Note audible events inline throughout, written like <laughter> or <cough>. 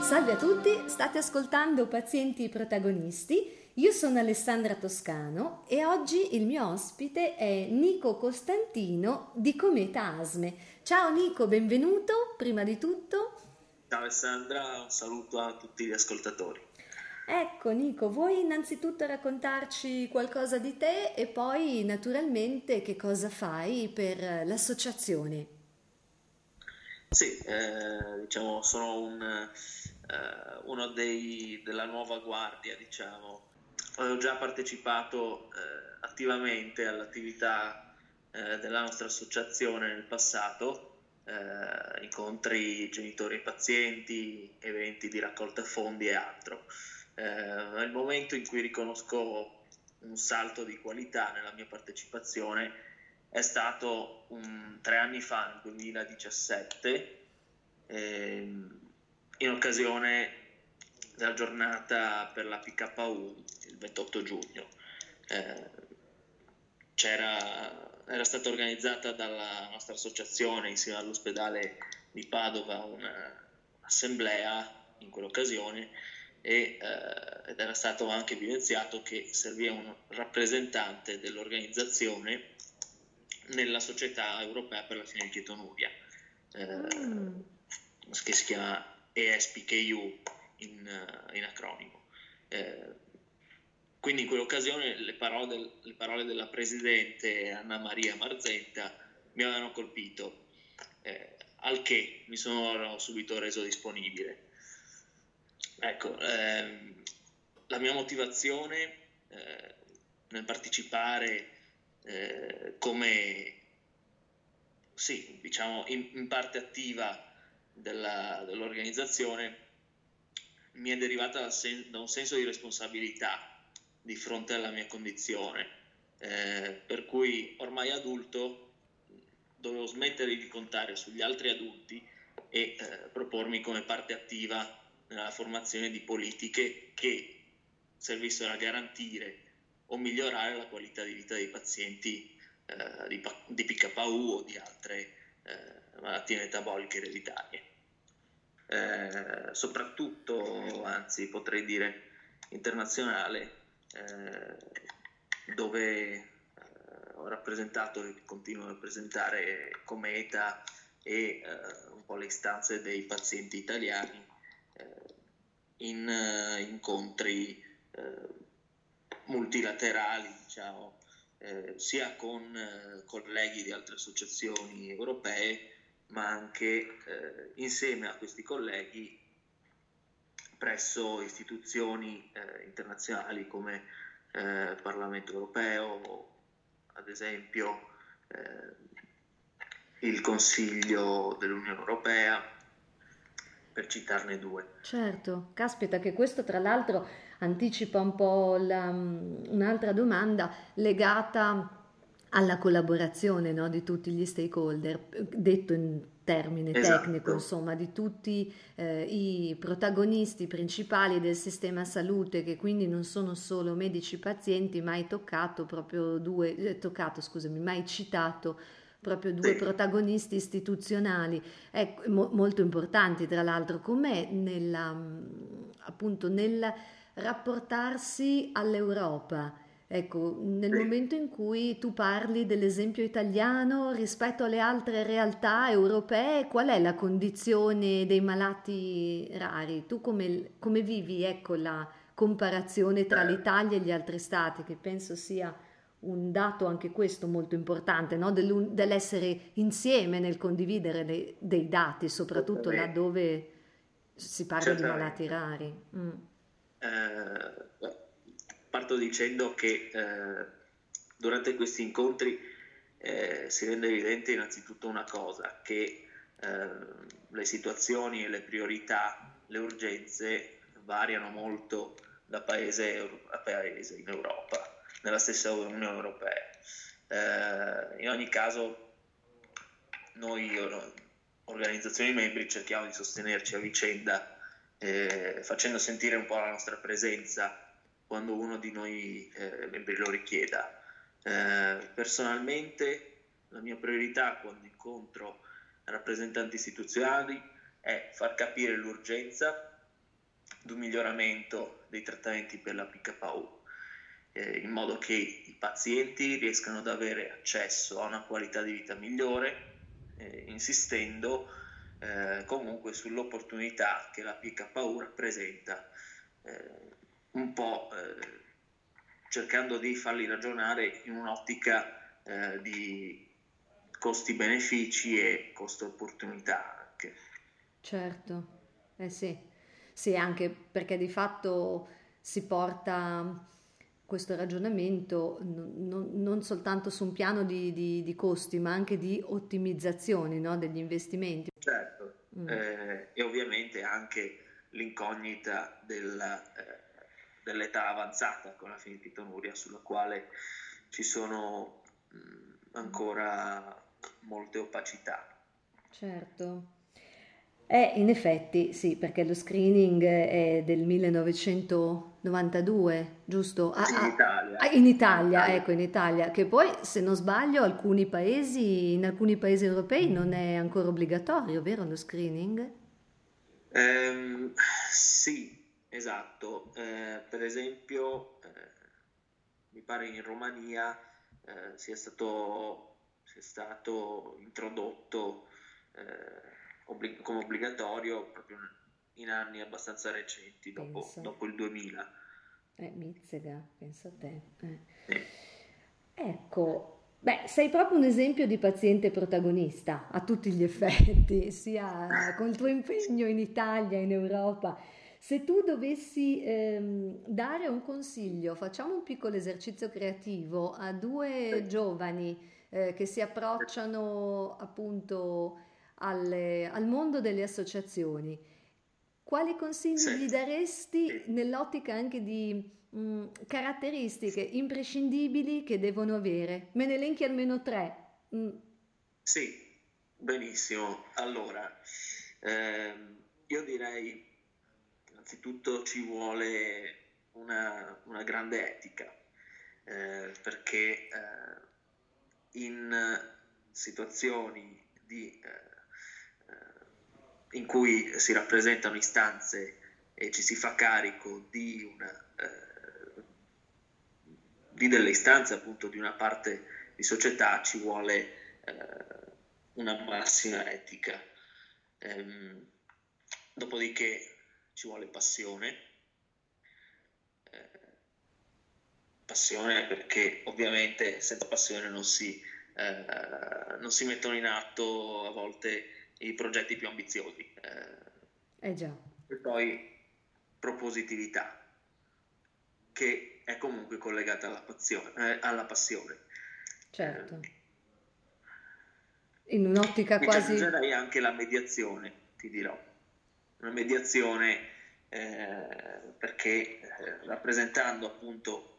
Salve a tutti, state ascoltando Pazienti Protagonisti. Io sono Alessandra Toscano e oggi il mio ospite è Nico Costantino di Cometa Asme. Ciao Nico, benvenuto prima di tutto. Ciao Alessandra, un saluto a tutti gli ascoltatori. Ecco Nico, vuoi innanzitutto raccontarci qualcosa di te e poi naturalmente che cosa fai per l'associazione? Sì, eh, diciamo sono un, eh, uno dei, della nuova guardia, diciamo. Ho già partecipato eh, attivamente all'attività eh, della nostra associazione nel passato, eh, incontri genitori e pazienti, eventi di raccolta fondi e altro eh, nel momento in cui riconosco un salto di qualità nella mia partecipazione è stato un, tre anni fa, nel 2017, ehm, in occasione della giornata per la PKU, il 28 giugno. Eh, era stata organizzata dalla nostra associazione insieme all'ospedale di Padova un'assemblea in quell'occasione e, eh, ed era stato anche evidenziato che serviva un rappresentante dell'organizzazione nella società europea per la finalchetonuria, eh, mm. che si chiama ESPKU in, in acronimo. Eh, quindi in quell'occasione le parole, le parole, della presidente Anna Maria Marzenta mi avevano colpito, eh, al che mi sono subito reso disponibile. Ecco, ehm, la mia motivazione eh, nel partecipare eh, come, sì, diciamo, in, in parte attiva della, dell'organizzazione mi è derivata da, sen- da, un senso di responsabilità di fronte alla mia condizione, eh, per cui ormai adulto dovevo smettere di contare sugli altri adulti e eh, propormi come parte attiva nella formazione di politiche che servissero a garantire o migliorare la qualità di vita dei pazienti eh, di, di, PKU o di altre eh, malattie metaboliche ereditarie. Eh, soprattutto, anzi potrei dire internazionale, eh, dove eh, ho rappresentato e continuo a rappresentare Cometa e eh, un po' le istanze dei pazienti italiani in uh, incontri uh, multilaterali, diciamo, eh, sia con uh, colleghi di altre associazioni europee, ma anche insieme a questi colleghi presso istituzioni internazionali come il Parlamento europeo, ad esempio il Consiglio dell'Unione Europea, per citarne due. Certo, caspita che questo tra l'altro anticipa un po' la, mm, un'altra domanda legata alla collaborazione no, di tutti gli stakeholder, detto in termine esatto. tecnico, insomma, di tutti eh, i protagonisti principali del sistema salute, che quindi non sono solo medici pazienti, mai toccato proprio due, eh, toccato, scusami, mai citato proprio due protagonisti istituzionali ecco, mo, molto importanti tra l'altro, com'è nella, appunto nel rapportarsi all'Europa. Ecco, nel momento in cui tu parli dell'esempio italiano rispetto alle altre realtà europee, qual è la condizione dei malati rari? Tu come, come vivi ecco, la comparazione tra l'Italia e gli altri stati, che penso sia un dato anche questo molto importante, no? dell'essere insieme nel condividere le, dei dati, soprattutto laddove si parla di malati rari. Mm. Eh, parto dicendo che eh, durante questi incontri eh, si rende evidente innanzitutto una cosa, che eh, le situazioni e le priorità, le urgenze variano molto da paese a paese in Europa nella stessa Unione Europea. Eh, in ogni caso, noi organizzazioni membri cerchiamo di sostenerci a vicenda eh, facendo sentire un po' la nostra presenza quando uno di noi eh, membri lo richieda. Eh, personalmente la mia priorità quando incontro rappresentanti istituzionali è far capire l'urgenza di un miglioramento dei trattamenti per la PKU, eh, in modo che i pazienti riescano ad avere accesso a una qualità di vita migliore, eh, insistendo eh, comunque sull'opportunità che la PKU rappresenta, eh, un po' eh, cercando di farli ragionare in un'ottica eh, di costi-benefici e costo-opportunità anche. Certo, eh sì, sì, anche perché di fatto si porta questo ragionamento non, non soltanto su un piano di, di, di, costi, ma anche di ottimizzazione no, degli investimenti. Certo, mm. eh, e ovviamente anche l'incognita della, eh, dell'età avanzata con la fenilketonuria, sulla quale ci sono mh, mm, ancora molte opacità. Certo. Eh, in effetti sì, perché lo screening è del 1992, giusto? Ah, in Italia. Ah, in Italia, in ecco, in Italia, che poi se non sbaglio alcuni paesi, in alcuni paesi europei non è ancora obbligatorio, vero lo screening? Um, sì, esatto. Eh, per esempio, eh, mi pare in Romania eh, sia stato è stato introdotto eh, obblig- come obbligatorio proprio in anni abbastanza recenti, dopo, dopo il 2000. Eh, Mizzega, pensa a te. Eh. Eh. Ecco, beh, sei proprio un esempio di paziente protagonista a tutti gli effetti, <laughs> sia con il tuo impegno in Italia, in Europa. Se tu dovessi ehm, dare un consiglio, facciamo un piccolo esercizio creativo a due giovani eh, che si approcciano appunto alle, al mondo delle associazioni. Quali consigli sì. gli daresti nell'ottica anche di mh, mm, caratteristiche imprescindibili che devono avere? Me ne elenchi almeno tre. Mm. Sì, benissimo. Allora, ehm, io direi innanzitutto ci vuole una, una grande etica, eh, perché eh, in situazioni di, eh, in cui si rappresentano istanze e ci si fa carico di, una, eh, di delle istanze appunto di una parte di società ci vuole eh, una massima etica. Ehm, dopodiché ci vuole passione passione perché ovviamente senza passione non si, eh, non si mettono in atto a volte i progetti più ambiziosi. Eh, eh già. E poi propositività, che è comunque collegata alla, passione. Eh, alla passione. Certo. In un'ottica e quasi... aggiungerei anche la mediazione, ti dirò. Una mediazione eh, perché eh, rappresentando appunto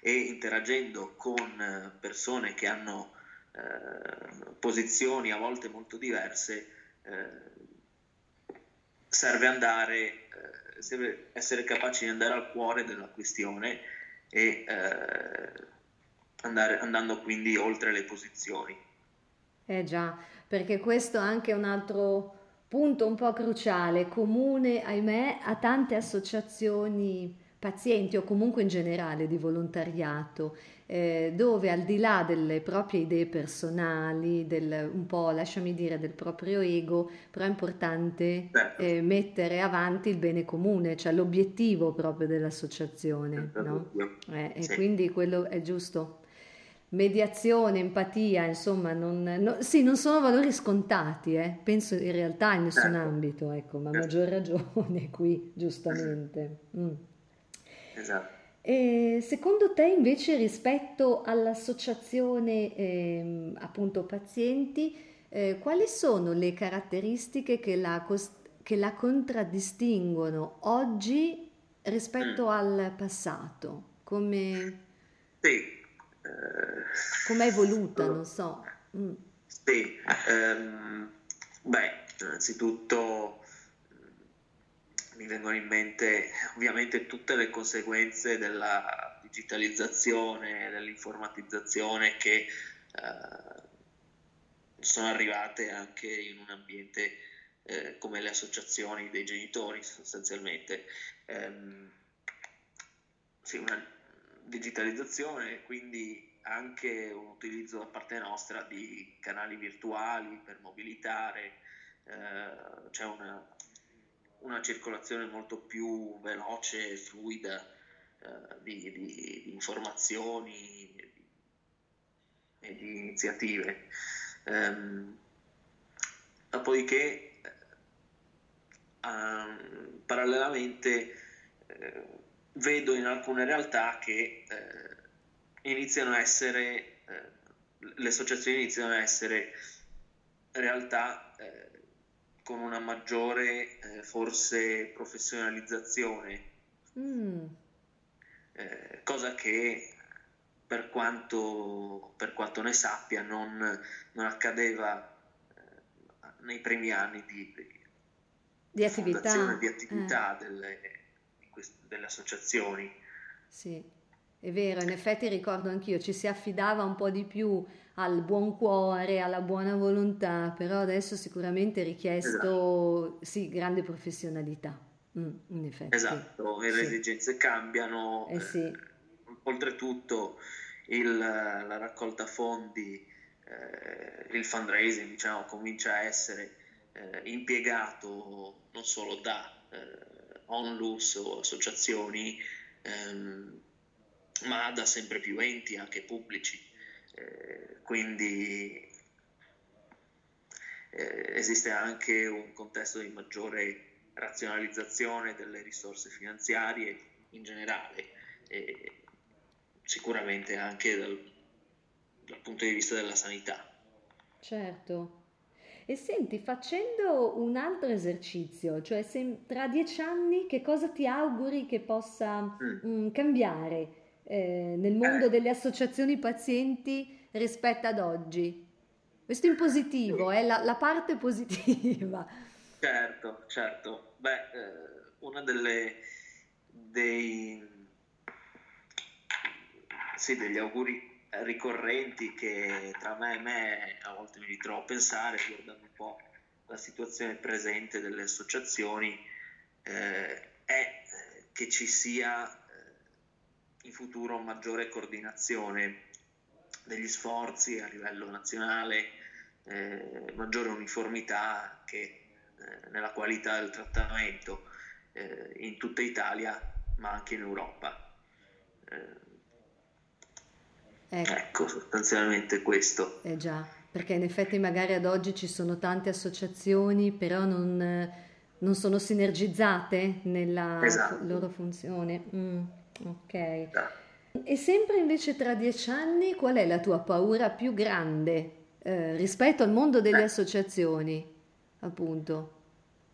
e interagendo con eh, persone che hanno eh, posizioni a volte molto diverse, eh, serve andare, eh, serve essere capaci di andare al cuore della questione e eh, andare, andando quindi oltre le posizioni. Eh già, perché questo è anche un altro punto un po' cruciale, comune, ahimè, a tante associazioni pazienti o comunque in generale di volontariato, eh, dove al di là delle proprie idee personali, del, un po' lasciami dire del proprio ego, però è importante certo. eh, mettere avanti il bene comune, cioè l'obiettivo proprio dell'associazione. No? Eh, e quindi quello è giusto. Mediazione, empatia, insomma, non, no, sì, non sono valori scontati, eh. penso in realtà in nessun certo. ambito, ecco, ma a certo. maggior ragione qui, giustamente. Mm. Esatto. E secondo te invece rispetto all'associazione eh, appunto pazienti, eh, quali sono le caratteristiche che la, che la contraddistinguono oggi rispetto mm. al passato? Come, sì. Eh, come è evoluta, non so. Mm. Sì, um, beh, innanzitutto mi vengono in mente ovviamente tutte le conseguenze della digitalizzazione, dell'informatizzazione che eh, sono arrivate anche in un ambiente eh, come le associazioni dei genitori sostanzialmente. Ehm, sì, una digitalizzazione, quindi anche un utilizzo da parte nostra di canali virtuali per mobilitare, eh, c'è una, una, circolazione molto più veloce e fluida eh, di, di, di, informazioni e di iniziative. Um, dopodiché, um, parallelamente, eh, vedo in alcune realtà che eh, iniziano a essere, eh, le associazioni iniziano a essere realtà eh, con una maggiore eh, forse professionalizzazione, mm. Eh, cosa che per quanto, per quanto, ne sappia non, non accadeva eh, nei primi anni di, di, di attività, di attività delle, delle associazioni. Sì, è vero, in effetti ricordo anch'io, ci si affidava un po' di più al buon cuore, alla buona volontà, però adesso sicuramente è richiesto esatto. sì, grande professionalità. Mm, in effetti. Esatto, e le sì. esigenze cambiano. Eh sì. eh, oltretutto il, la raccolta fondi, eh, il fundraising diciamo, comincia a essere eh, impiegato non solo da eh, onlus o associazioni, ehm, ma da sempre più enti anche pubblici. Eh, quindi eh, esiste anche un contesto di maggiore razionalizzazione delle risorse finanziarie in generale e sicuramente anche dal, dal punto di vista della sanità. Certo, e senti, facendo un altro esercizio, cioè se, tra dieci anni che cosa ti auguri che possa mm. mh, mm, cambiare eh, nel mondo eh. delle associazioni pazienti rispetto ad oggi? Questo in positivo, è eh, la, la, parte positiva. Certo, certo. Beh, eh, una delle dei, sì, degli auguri ricorrenti che tra me e me a volte mi ritrovo a pensare, guardando un po' la situazione presente delle associazioni, eh, è che ci sia in futuro maggiore coordinazione degli sforzi a livello nazionale, eh, maggiore uniformità che eh, nella qualità del trattamento eh, in tutta Italia ma anche in Europa. Ecco. ecco, sostanzialmente questo. Eh già, perché in effetti magari ad oggi ci sono tante associazioni, però non, non sono sinergizzate nella esatto. loro funzione. Mm, ok. E sempre invece tra dieci anni, qual è la tua paura più grande eh, rispetto al mondo delle eh. associazioni, appunto?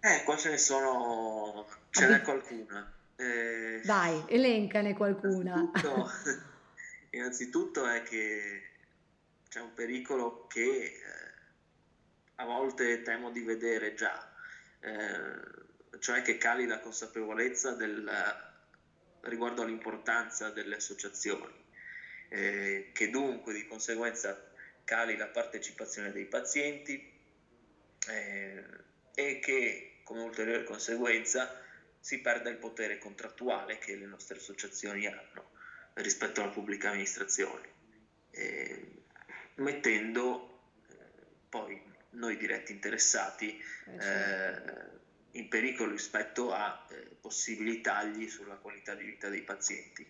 Eh, qua ce ne sono, ce n'è qualcuna. Eh, Vai, elencane qualcuna. <laughs> Innanzitutto è che c'è un pericolo che eh, a volte temo di vedere già, eh, cioè che cali la consapevolezza del, riguardo all'importanza delle associazioni, eh, che dunque di conseguenza cali la partecipazione dei pazienti eh, e che come ulteriore conseguenza si perda il potere contrattuale che le nostre associazioni hanno rispetto alla pubblica amministrazione, eh, mettendo eh, poi noi diretti interessati eh, certo. In pericolo rispetto a eh, possibili tagli sulla qualità di vita dei pazienti.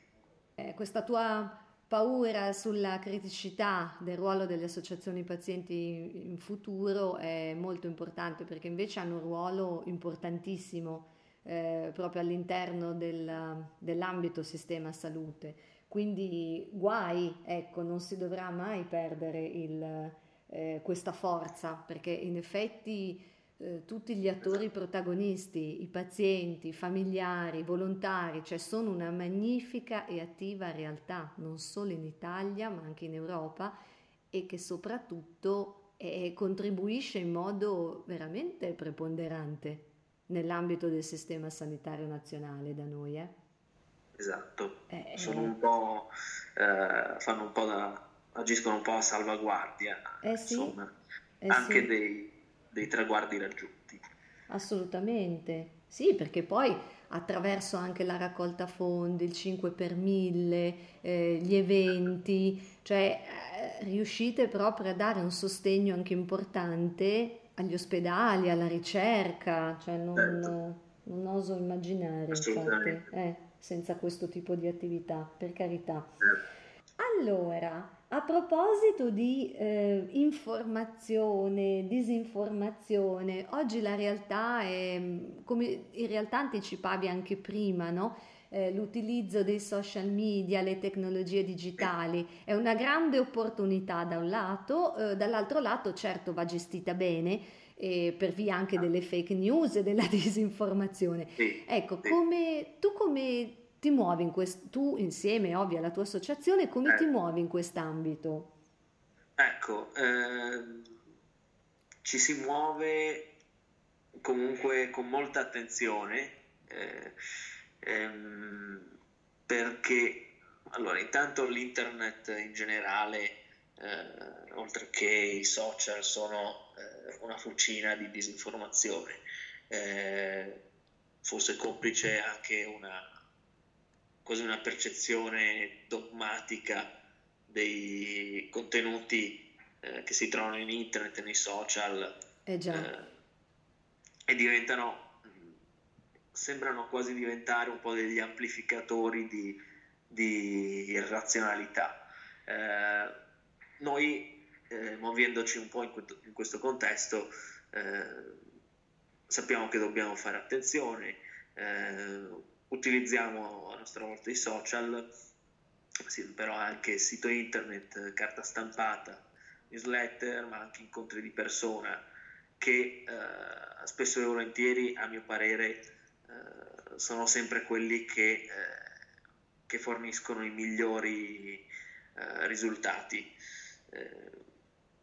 Eh, questa tua paura sulla criticità del ruolo delle associazioni pazienti in futuro è molto importante perché invece hanno un ruolo importantissimo eh, proprio all'interno del, dell'ambito sistema salute. Quindi guai, ecco, non si dovrà mai perdere il, eh, questa forza, perché in effetti eh, tutti gli attori protagonisti, i pazienti, i familiari, i volontari, cioè sono una magnifica e attiva realtà, non solo in Italia ma anche in Europa e che soprattutto eh, contribuisce in modo veramente preponderante nell'ambito del sistema sanitario nazionale da noi. Eh? Esatto, eh, un eh. eh, fanno un po' da, agiscono un po' a salvaguardia, eh sì, insomma, eh anche sì. dei, dei traguardi raggiunti. Assolutamente, sì, perché poi attraverso anche la raccolta fondi, il 5 per 1000, eh, gli eventi, cioè eh, riuscite proprio a dare un sostegno anche importante agli ospedali, alla ricerca, cioè Certo, non, non oso immaginare, infatti, eh, senza questo tipo di attività, per carità. certo. Allora, a proposito di eh, informazione, disinformazione, oggi la realtà è, mh, come in realtà anticipavi anche prima, no? Eh, l'utilizzo dei social media, le tecnologie digitali è una grande opportunità da un lato, eh, dall'altro lato certo va gestita bene per via anche ah, delle fake news e della <laughs> disinformazione. Ecco, come, tu come ti muovi in questo, tu insieme, ovvio, alla tua associazione, come ti Eh, muovi in quest'ambito? ecco, ehm, ci si muove comunque con molta attenzione eh, ehm, perché allora intanto l'internet in generale eh, oltre che i social sono eh, una fucina di disinformazione eh, forse complice anche una quasi una percezione dogmatica dei contenuti eh, che si trovano in internet nei social Eh eh, e diventano, mh, sembrano quasi diventare un po' degli amplificatori di, di irrazionalità. Eh, noi, eh, muovendoci un po' in, questo in questo contesto, eh, sappiamo che dobbiamo fare attenzione, utilizziamo a nostra volta i social, però anche sito internet, carta stampata, newsletter, ma anche incontri di persona che eh, spesso e volentieri, a mio parere, eh, sono sempre quelli che, eh, che forniscono i migliori eh, risultati. Eh,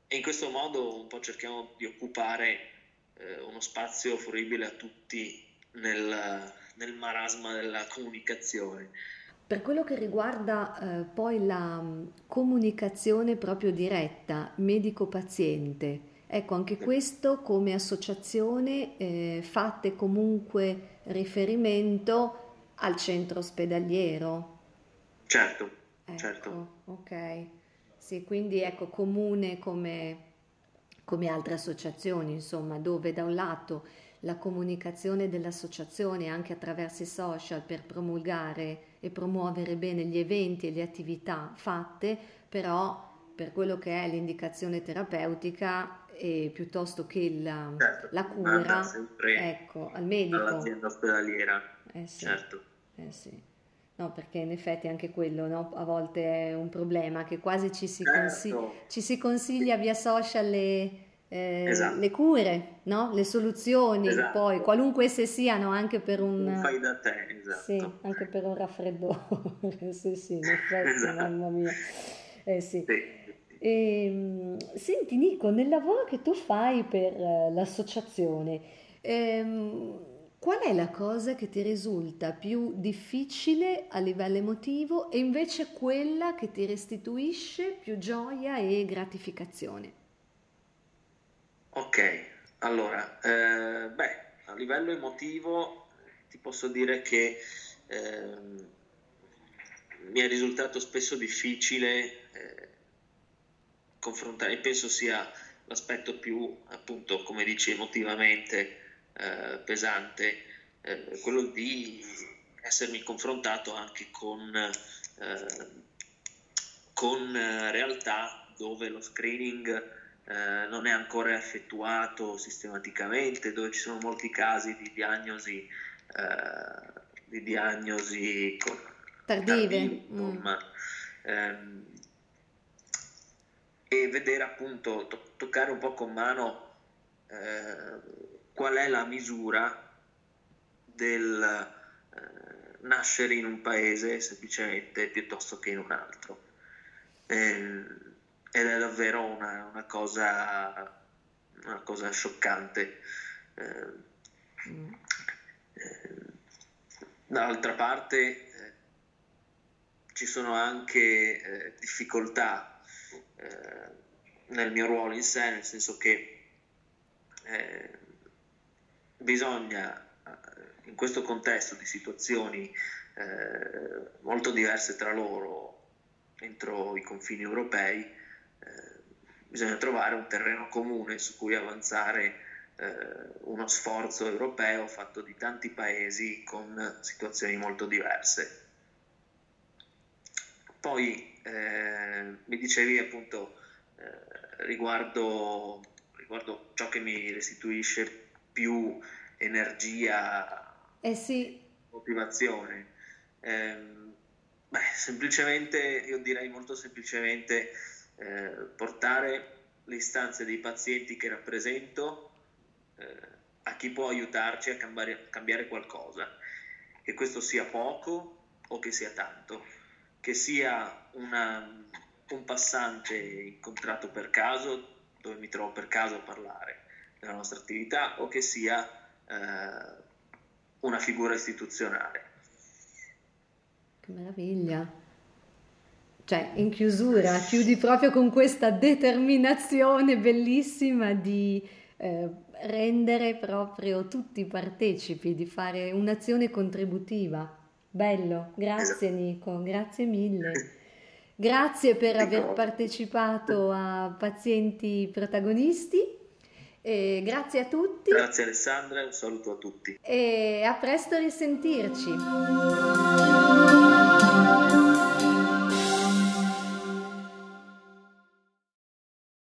e in questo modo un po' cerchiamo di occupare eh, uno spazio fruibile a tutti nel, nel marasma della comunicazione. per quello che riguarda eh, poi la mh, comunicazione proprio diretta, medico-paziente, ecco, anche questo come associazione eh, fate comunque riferimento al centro ospedaliero. Certo, certo, Ecco, ok. Sì, quindi ecco, comune come, come altre associazioni, insomma, dove da un lato la comunicazione dell'associazione anche attraverso i social per promulgare e promuovere bene gli eventi e le attività fatte, però per quello che è l'indicazione terapeutica e piuttosto che la, certo, la cura, sempre ecco, al medico. all'azienda ospedaliera, Eh sì, certo. eh sì. No, perché in effetti anche quello, no? A volte è un problema che quasi ci si consi- Certo, ci si consiglia via social le, eh, le esatto, cure, no? Le soluzioni, poi esatto, qualunque esse siano, anche per un un, fai da te, sì, esatto, anche per un raffreddore. <laughs> Sì, sì, in effetti, esatto, mamma mia. Eh sì. sì, sì. Ehm, senti Nico, nel lavoro che tu fai per eh, l'associazione, ehm, qual è la cosa che ti risulta più difficile a livello emotivo e invece quella che ti restituisce più gioia e gratificazione? Ok, allora, eh, beh, a livello emotivo ti posso dire che ehm, mi è risultato spesso difficile eh, confrontare, penso sia l'aspetto più, appunto, come dici, emotivamente eh, pesante, eh, quello di essermi confrontato anche con, eh, con eh, realtà dove lo screening eh, non è ancora effettuato sistematicamente, dove ci sono molti casi di diagnosi, eh, di diagnosi con- Tardive? Mm, Ehm, e vedere appunto, to- toccare un po' con mano eh, qual è la misura del eh, nascere in un paese semplicemente piuttosto che in un altro. Ehm, ed è davvero una, una cosa, una cosa scioccante. Mm. ehm, dall'altra parte eh, ci sono anche eh, difficoltà eh, nel mio ruolo in sé, nel senso che eh, bisogna in questo contesto di situazioni eh, molto diverse tra loro entro i confini europei, eh, bisogna trovare un terreno comune su cui avanzare eh, uno sforzo europeo fatto di tanti paesi con situazioni molto diverse. Poi eh, mi dicevi appunto eh, riguardo, riguardo ciò che mi restituisce più energia eh sì. Motivazione. Eh, beh, semplicemente, io direi molto semplicemente, eh, portare le istanze dei pazienti che rappresento eh, a chi può aiutarci a cambiare, a cambiare qualcosa, che questo sia poco o che sia tanto, che sia una, un passante incontrato per caso, dove mi trovo per caso a parlare della nostra attività, o che sia eh, una figura istituzionale. Che meraviglia. Cioè, in chiusura, chiudi proprio con questa determinazione bellissima di eh, rendere proprio tutti partecipi, di fare un'azione contributiva. Bello, grazie esatto. Nico, grazie mille. Grazie per aver partecipato a Pazienti Protagonisti e grazie a tutti. Grazie Alessandra, un saluto a tutti. E a presto a risentirci.